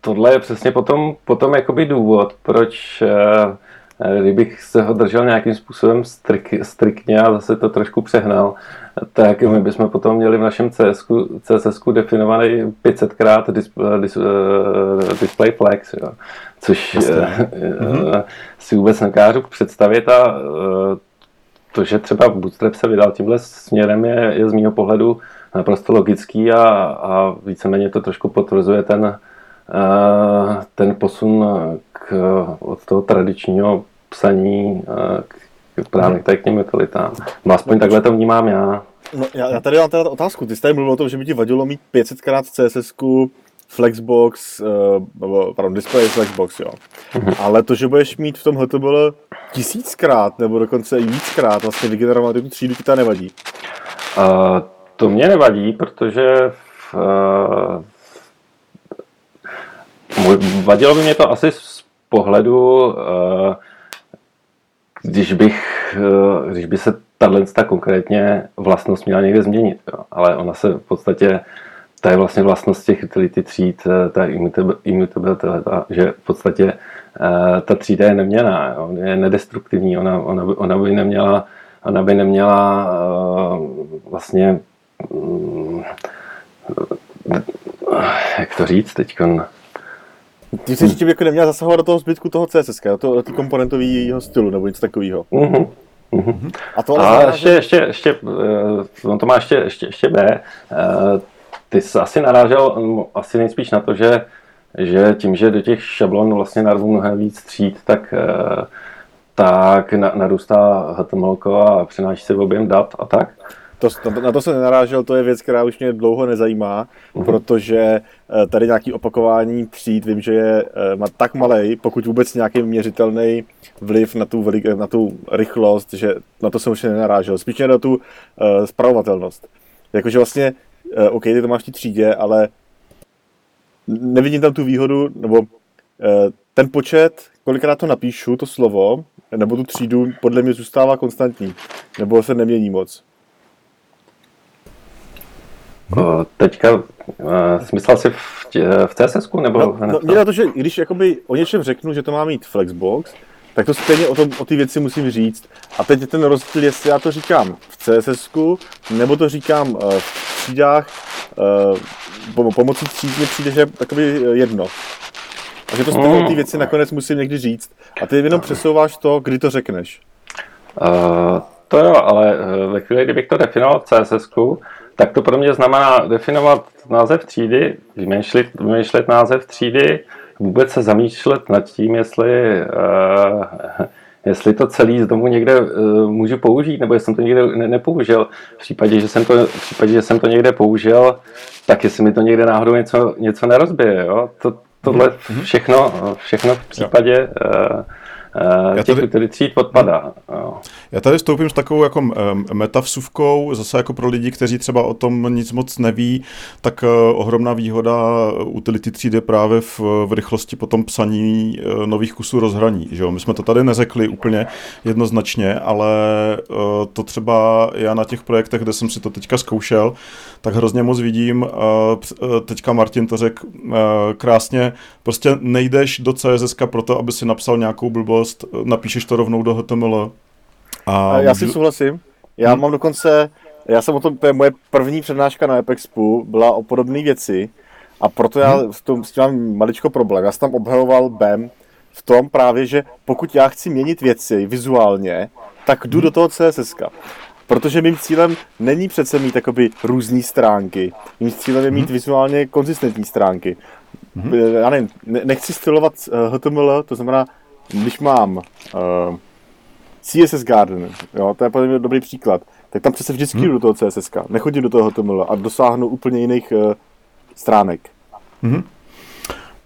tohle je přesně potom, potom jakoby důvod, proč uh, kdybych se ho držel nějakým způsobem strik, striktně a zase to trošku přehnal, tak my bychom potom měli v našem CSku, CSSku definovaný 500krát display, dis, uh, display flex. Jo což mm-hmm. si vůbec nekážu představit a eh, to, že třeba Bootstrap se vydal tímhle směrem je, je z mého pohledu naprosto logický a, a víceméně to trošku potvrzuje ten, ten posun k, od toho tradičního psaní k, právě k těm utilitám. No aspoň no, takhle to vnímám já. No, já, já tady mám teda otázku. Ty jsi tady mluvil o tom, že by ti vadilo mít 500krát CSS Flexbox, uh, pardon, display Flexbox, jo. Mm-hmm. Ale to, že budeš mít v tom HTML tisíckrát, nebo dokonce i víckrát vlastně vygenerovat tu třídu, ti to nevadí? Uh, to mě nevadí, protože uh, vadilo by mě to asi z pohledu, uh, když bych, uh, když by se tato konkrétně vlastnost měla někde změnit, jo. ale ona se v podstatě to je vlastně vlastnost těch utility tříd, eh, ta immutability, že v podstatě eh, ta třída je neměná, jo, je nedestruktivní, ona, ona, by, ona by neměla, ona by neměla vlastně um, jak to říct teď? Ty jsi tím jako neměla zasahovat do toho zbytku toho CSS, do, toho, do komponentového stylu nebo něco takového. Uh-huh. A to ale a ještě, ještě, ještě, on to má ještě, ještě, ještě B. Ty jsi asi narážel mm, asi nejspíš na to, že, že tím, že do těch šablon vlastně narvu mnohem víc tříd, tak, eh, tak narůstá HTML a přináší se objem dat a tak. To, na to se nenarážel, to je věc, která už mě dlouho nezajímá, uh-huh. protože eh, tady nějaký opakování tříd, vím, že je eh, má tak malý, pokud vůbec nějaký měřitelný vliv na tu, velik, na tu rychlost, že na to jsem už nenarážel. Spíš na tu uh, spravovatelnost. Jakože vlastně uh, OK, ty to máš v té třídě, ale nevidím tam tu výhodu, nebo uh, ten počet, kolikrát to napíšu, to slovo, nebo tu třídu, podle mě zůstává konstantní, nebo se nemění moc. Uh, teďka uh, smyslel si v, tě, v CSS nebo no, no, to, že když jakoby o něčem řeknu, že to má mít Flexbox, tak to stejně o, tom, o ty věci musím říct. A teď je ten rozdíl, jestli já to říkám v CSS, nebo to říkám uh, v třídách, uh, pomocí tříd mi přijde, že takový jedno. Takže to stejně ty věci nakonec musím někdy říct. A ty jenom přesouváš to, kdy to řekneš. Uh, to jo, ale ve chvíli, kdybych to definoval v CSS, tak to pro mě znamená definovat název třídy, vymýšlet, vymýšlet název třídy, vůbec se zamýšlet nad tím, jestli, uh, jestli to celý z domu někde uh, můžu použít, nebo jestli jsem to někde ne, nepoužil. V případě, že jsem to, v případě, že jsem to někde použil, tak jestli mi to někde náhodou něco, něco nerozbije. Jo? To, tohle mhm. všechno, všechno v případě uh, Eh, já tady, těch tříd odpadá. Já tady vstoupím s takovou jako metavsuvkou, zase jako pro lidi, kteří třeba o tom nic moc neví, tak eh, ohromná výhoda utility tříd je právě v, v rychlosti potom psaní eh, nových kusů rozhraní. Že jo? My jsme to tady neřekli úplně jednoznačně, ale to třeba já na těch projektech, kde jsem si to teďka zkoušel, tak hrozně moc vidím, teďka Martin to řekl krásně, prostě nejdeš do CSS proto, aby si napsal nějakou blbost, blbost, napíšeš to rovnou do HTML. A já můžu... si souhlasím. Já hmm. mám dokonce, já jsem o tom, to je moje první přednáška na Epexpu, byla o podobné věci a proto já hmm. s, tím, s tím mám maličko problém. Já jsem tam obhajoval BEM v tom právě, že pokud já chci měnit věci vizuálně, tak jdu hmm. do toho CSS. Protože mým cílem není přece mít takoby různé stránky. Mým cílem je mít hmm. vizuálně konzistentní stránky. Hmm. Já nevím, nechci stylovat HTML, to znamená, když mám uh, eh, CSS Garden, jo, to je podle mě dobrý příklad, tak tam přece vždycky hmm. do toho CSS, nechodím do toho HTML a dosáhnu úplně jiných uh, stránek. Hmm.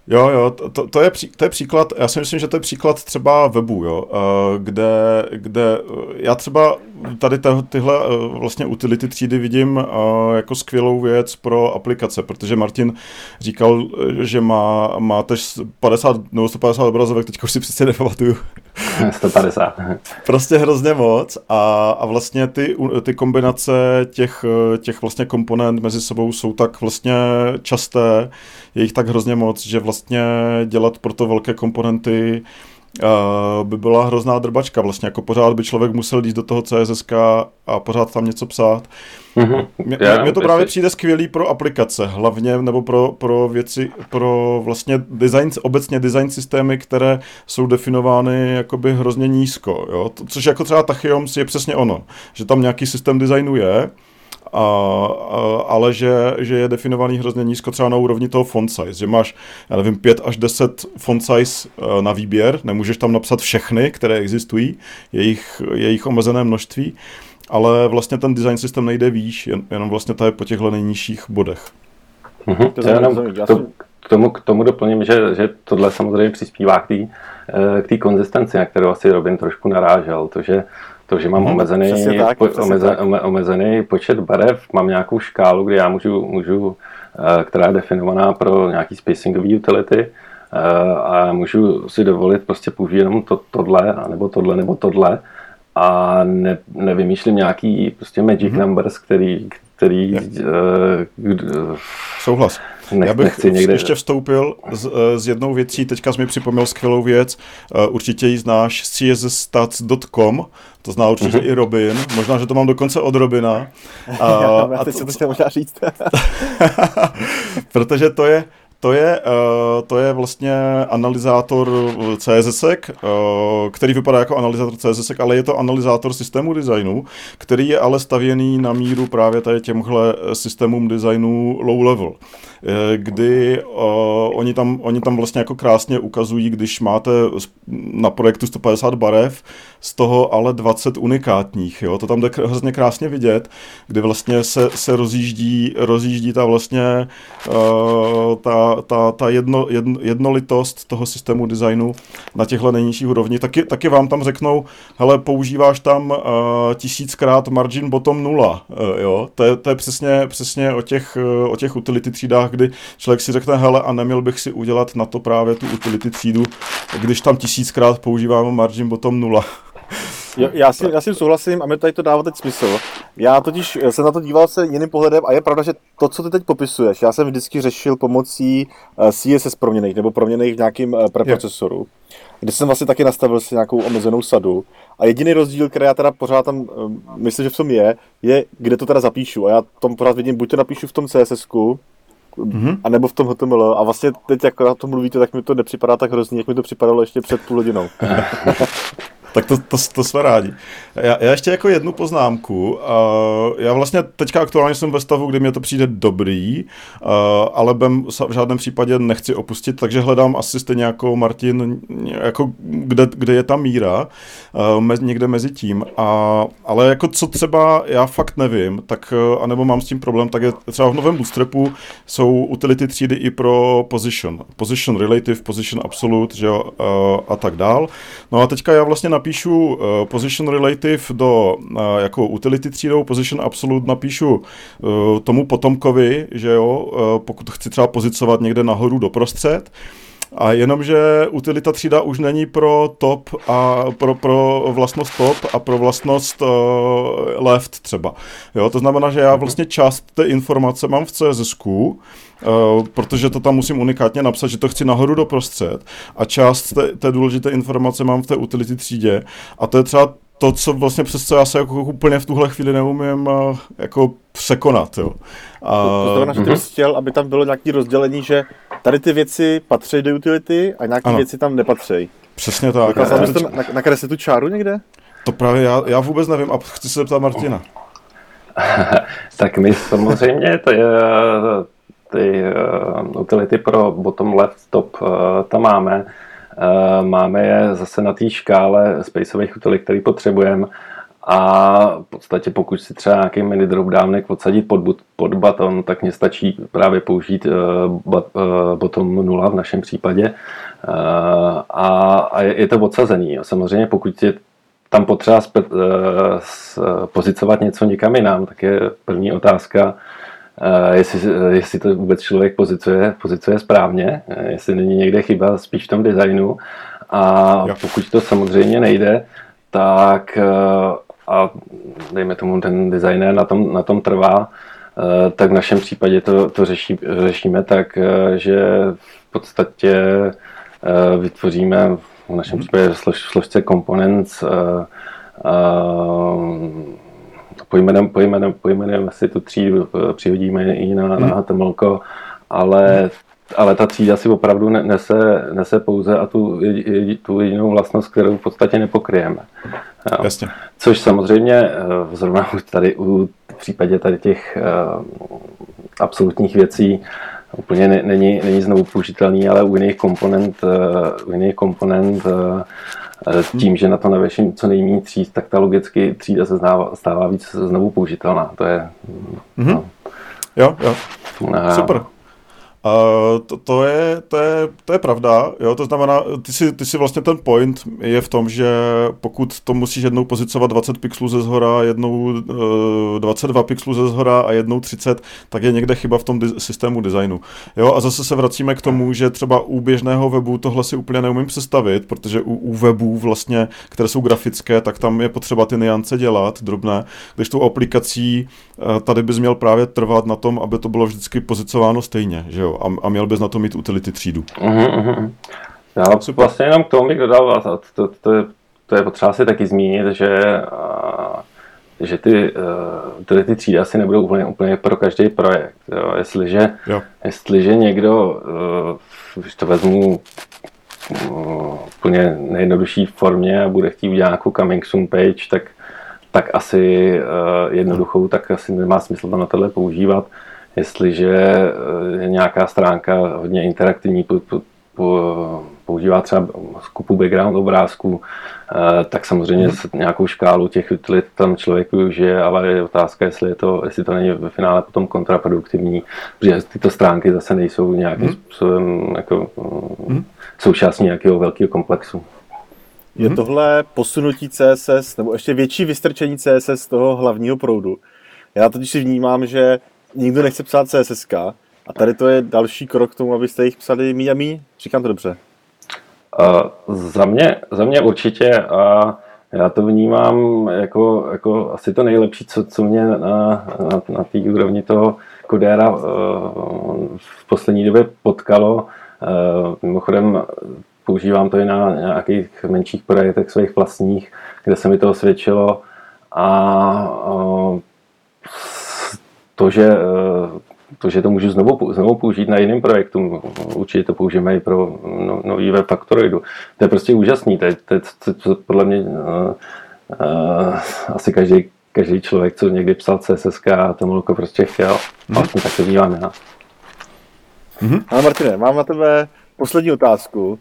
Jo, jo, to, to, je, pří, to je příklad, já si myslím, že to je příklad třeba webu, jo, eh, kde, kde já třeba tady tyhle eh, vlastně utility třídy vidím eh, jako skvělou věc pro aplikace, protože Martin říkal, že má, má tež 50 nebo 150 obrazovek, teďka už si přesně nepamatuju. 150. prostě hrozně moc a, a vlastně ty, ty kombinace těch, těch vlastně komponent mezi sebou jsou tak vlastně časté, je jich tak hrozně moc, že vlastně dělat pro to velké komponenty uh, by byla hrozná drbačka. Vlastně jako pořád by člověk musel jít do toho CSS a pořád tam něco psát. Mm-hmm. Mně, yeah, to právě přijde skvělý pro aplikace, hlavně nebo pro, pro věci, pro vlastně design, obecně design systémy, které jsou definovány jakoby hrozně nízko, jo? což jako třeba Tachyoms je přesně ono, že tam nějaký systém designu je, a, a, ale že, že je definovaný hrozně nízko třeba na úrovni toho font size, že máš, já nevím, 5 až 10 font size e, na výběr, nemůžeš tam napsat všechny, které existují, jejich, jejich omezené množství, ale vlastně ten design systém nejde výš, jen, jenom vlastně to je po těchto nejnižších bodech. Mm-hmm. To jenom k, to, k, tomu, k tomu doplním, že, že tohle samozřejmě přispívá k té e, k té konzistenci, na kterou asi Robin trošku narážel, to, že to, že mám hmm, omezený, tak, po, omeze, ome, omezený počet barev, mám nějakou škálu, kde já můžu, můžu eh, která je definovaná pro nějaký spacingové utility eh, a můžu si dovolit prostě použít jenom to, tohle, nebo tohle, nebo tohle a ne, nevymýšlím nějaký prostě magic mm-hmm. numbers, který, který uh, Souhlas. Nech, Já bych nechci někde... ještě vstoupil s, eh, s jednou věcí, teďka jsi mi připomněl skvělou věc, uh, určitě ji znáš, csstats.com, to zná určitě mm-hmm. i Robin, možná, že to mám dokonce od Robina. A, Já, a teď to, se to chtěl možná říct. protože to je, to je, uh, to je vlastně analyzátor CSS, uh, který vypadá jako analyzátor CSS, ale je to analyzátor systému designu, který je ale stavěný na míru právě tady těmhle systémům designu low level. Eh, kdy uh, oni, tam, oni tam vlastně jako krásně ukazují, když máte na projektu 150 barev, z toho ale 20 unikátních. Jo? To tam jde hrozně krásně vidět, kdy vlastně se, se rozjíždí, rozjíždí ta vlastně uh, ta, ta, ta jedno, jedno, jednolitost toho systému designu na těchto nejnižších úrovních. Taky, taky vám tam řeknou, hele, používáš tam uh, tisíckrát margin bottom nula. Uh, jo? To, je, to je přesně, přesně o těch, uh, o těch utility třídách, kdy člověk si řekne, hele, a neměl bych si udělat na to právě tu utility třídu, když tam tisíckrát používám margin bottom nula. Já, já, si, já si souhlasím a mi tady to dává teď smysl. Já totiž jsem na to díval se jiným pohledem a je pravda, že to, co ty teď popisuješ, já jsem vždycky řešil pomocí eh, CSS proměných nebo proměných v nějakým eh, preprocesoru, kde jsem vlastně taky nastavil si nějakou omezenou sadu. A jediný rozdíl, který já teda pořád tam myslím, že v tom je, je, kde to teda zapíšu. A já tom pořád vidím, buď to napíšu v tom CSS, mm-hmm. a nebo v tom HTML. A vlastně teď, jak na to mluvíte, tak mi to nepřipadá tak hrozně, jak mi to připadalo ještě před půl hodinou. tak to, to, to jsme rádi. Já, já ještě jako jednu poznámku. Já vlastně teďka aktuálně jsem ve stavu, kdy mě to přijde dobrý, ale BEM v žádném případě nechci opustit, takže hledám asi stejně jako Martin, jako kde, kde je ta míra, někde mezi tím. A, ale jako co třeba já fakt nevím, tak anebo mám s tím problém, tak je třeba v novém Bootstrapu jsou utility třídy i pro position. Position relative, position absolute, že jo, a tak dál. No a teďka já vlastně napíšu uh, position relative do uh, jako utility třídou, position absolute napíšu uh, tomu potomkovi, že jo, uh, pokud chci třeba pozicovat někde nahoru doprostřed, a jenomže utilita třída už není pro top a pro, pro vlastnost top a pro vlastnost uh, left třeba. Jo, to znamená, že já mhm. vlastně část té informace mám v CSS, uh, protože to tam musím unikátně napsat, že to chci nahoru doprostřed a část té, té důležité informace mám v té utility třídě a to je třeba to, co vlastně přes co já se jako úplně v tuhle chvíli neumím jako překonat, jo. A... To, to znamená, že ty bys chtěl, aby tam bylo nějaké rozdělení, že tady ty věci patří do utility a nějaké věci tam nepatří. Přesně tak. Dokázal bys to na, nakreslit tu čáru někde? To právě já, já vůbec nevím a chci se zeptat Martina. tak my samozřejmě ty, ty uh, utility pro bottom left top uh, tam máme. Uh, máme je zase na té škále spaceových utility, který potřebujeme. A v podstatě pokud si třeba nějaký mini dropdownek odsadit pod, pod button, tak mě stačí právě použít uh, but, uh, bottom 0 v našem případě. A, a je, to odsazený. A samozřejmě pokud je tam potřeba pozicovat něco někam jinam, tak je první otázka, jestli, jestli to vůbec člověk pozicuje, pozicuje správně, uh, jestli není někde chyba spíš v tom designu. A pokud to samozřejmě nejde, tak a dejme tomu ten designer na tom, na tom trvá, eh, tak v našem případě to, to řeší, řešíme tak, eh, že v podstatě eh, vytvoříme v našem mhm. případě slož, složce components pojmenujeme, pojmenujeme, pojmenujeme si tu třídu, přihodíme ji na, na HTML, mhm. ale ale ta třída si opravdu nese, nese pouze a tu, tu jedinou vlastnost, kterou v podstatě nepokryjeme. Jo. Jasně. Což samozřejmě eh, zrovna tady u v případě tady těch uh, absolutních věcí úplně ne, není, není znovu použitelný, ale u jiných komponent, uh, u jiných komponent uh, tím, že na to navěším co nejméně tříd, tak ta logicky třída se stává, stává víc znovu použitelná. To je... Mm-hmm. No. Jo, jo. Super. Uh, to, to, je, to, je, to je pravda, jo, to znamená, ty si, ty si vlastně ten point je v tom, že pokud to musíš jednou pozicovat 20 pixelů ze zhora, jednou uh, 22 pixelů ze zhora a jednou 30, tak je někde chyba v tom di- systému designu. Jo, a zase se vracíme k tomu, že třeba u běžného webu tohle si úplně neumím představit, protože u, u webů vlastně, které jsou grafické, tak tam je potřeba ty niance dělat, drobné, když tou aplikací tady bys měl právě trvat na tom, aby to bylo vždycky pozicováno stejně, že jo a, a měl bys na to mít utility třídu. Uh-huh, uh-huh. Já Super. vlastně jenom k tomu bych dodal, a to, to, je, to je potřeba si taky zmínit, že, a, že ty uh, utility třídy asi nebudou úplně, úplně pro každý projekt. Jo. Jestliže, jo. jestliže někdo, uh, když to vezmu uh, úplně nejjednodušší formě a bude chtít udělat nějakou coming soon page, tak, tak asi uh, jednoduchou, tak asi nemá smysl to na tohle používat jestliže je nějaká stránka hodně interaktivní, používá třeba skupu background obrázků, eh, tak samozřejmě mm. nějakou škálu těch utilit tam člověk využije, ale je otázka, jestli, je to, jestli to není ve finále potom kontraproduktivní, protože tyto stránky zase nejsou nějakým mm. způsobem jako mm. součástí nějakého velkého komplexu. Je tohle posunutí CSS, nebo ještě větší vystrčení CSS z toho hlavního proudu? Já totiž si vnímám, že nikdo nechce psát CSS, a tady to je další krok k tomu, abyste jich psali mí a mí? Říkám to dobře. Uh, za, mě, za mě určitě. Uh, Já to vnímám jako, jako asi to nejlepší, co, co mě na, na, na té úrovni toho Kodéra uh, v poslední době potkalo. Uh, mimochodem používám to i na nějakých menších projektech svých vlastních, kde se mi to osvědčilo. A to, že to, že to můžu znovu, znovu použít na jiném projektu, určitě to použijeme i pro no, nový web Factoroidu. To je prostě úžasný, to je, to je to, podle mě uh, uh, asi každý, každý člověk, co někdy psal CSS a to prostě chtěl. Mm. Vlastně tak to vnímám já. Mm-hmm. Ale Martine, mám na tebe poslední otázku.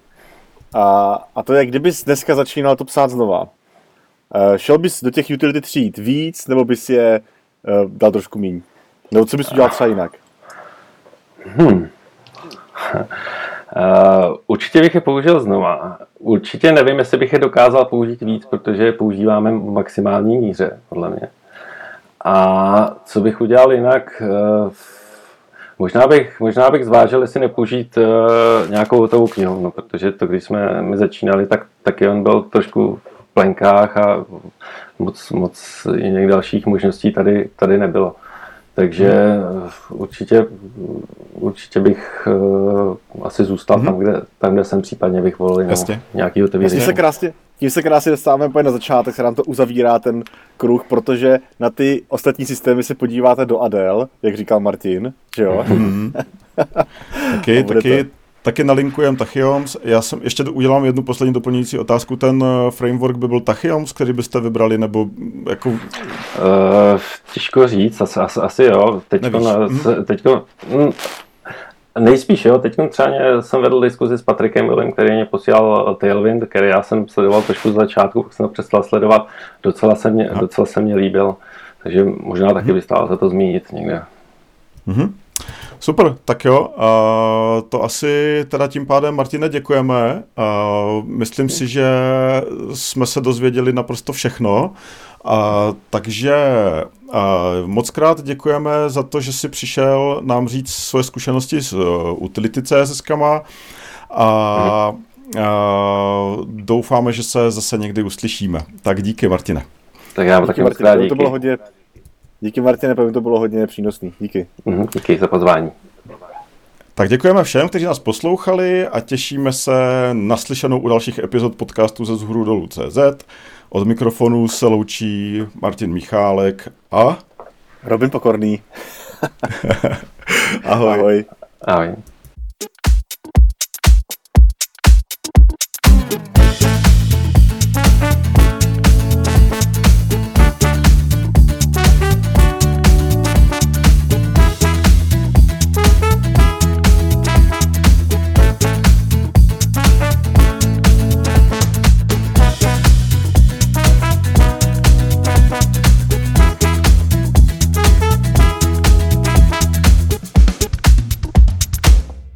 A, a to je, kdybys dneska začínal to psát znova. Uh, šel bys do těch utility tříd víc, nebo bys je uh, dal trošku míň? Nebo co bys udělal třeba jinak? Hmm. Uh, určitě bych je použil znova. Určitě nevím, jestli bych je dokázal použít víc, protože je používáme v maximální míře, podle mě. A co bych udělal jinak? Uh, možná, bych, možná bych zvážil, jestli nepoužít uh, nějakou hotovou knihu, no, protože to, když jsme my začínali, tak taky on byl trošku v plenkách a moc, moc jiných dalších možností tady, tady nebylo. Takže hmm. určitě, určitě bych uh, asi zůstal hmm. tam, kde, tam, kde jsem případně bych volil Jasně. nějaký otevření. Tím se krásně, tím se krásně dostáváme úplně na začátek, se nám to uzavírá ten kruh, protože na ty ostatní systémy se podíváte do Adel, jak říkal Martin, že jo? Hmm. taky, taky, Taky nalinkujeme Tachyoms. Já jsem ještě udělám jednu poslední doplňující otázku. Ten eh, framework by byl Tachyoms, který byste vybrali, nebo jako... Uh, těžko říct, asi, asi, asi jo. Teďko, na, mm. teďko, mm, Nejspíš jo, teď třeba jsem vedl diskuzi s Patrikem Willem, který mě posílal Tailwind, který já jsem sledoval trošku z začátku, pak jsem to přestal sledovat, docela se mě, docela se mě líbil, takže možná taky mhm. by stálo za to zmínit někde. Mm-hmm. Super, tak jo, uh, to asi teda tím pádem, Martine, děkujeme. Uh, myslím si, že jsme se dozvěděli naprosto všechno. Uh, takže uh, moc krát děkujeme za to, že jsi přišel nám říct svoje zkušenosti s uh, utility CSS a uh, doufáme, že se zase někdy uslyšíme. Tak díky, Martine. Tak já taky moc krát díky. To bylo hodně Díky Martine, to bylo hodně přínosný. Díky. Mm, díky za pozvání. Tak děkujeme všem, kteří nás poslouchali a těšíme se na slyšenou u dalších epizod podcastu ze zhůru dolů CZ. Od mikrofonu se loučí Martin Michálek a... Robin Pokorný. Ahoj. Ahoj. Ahoj.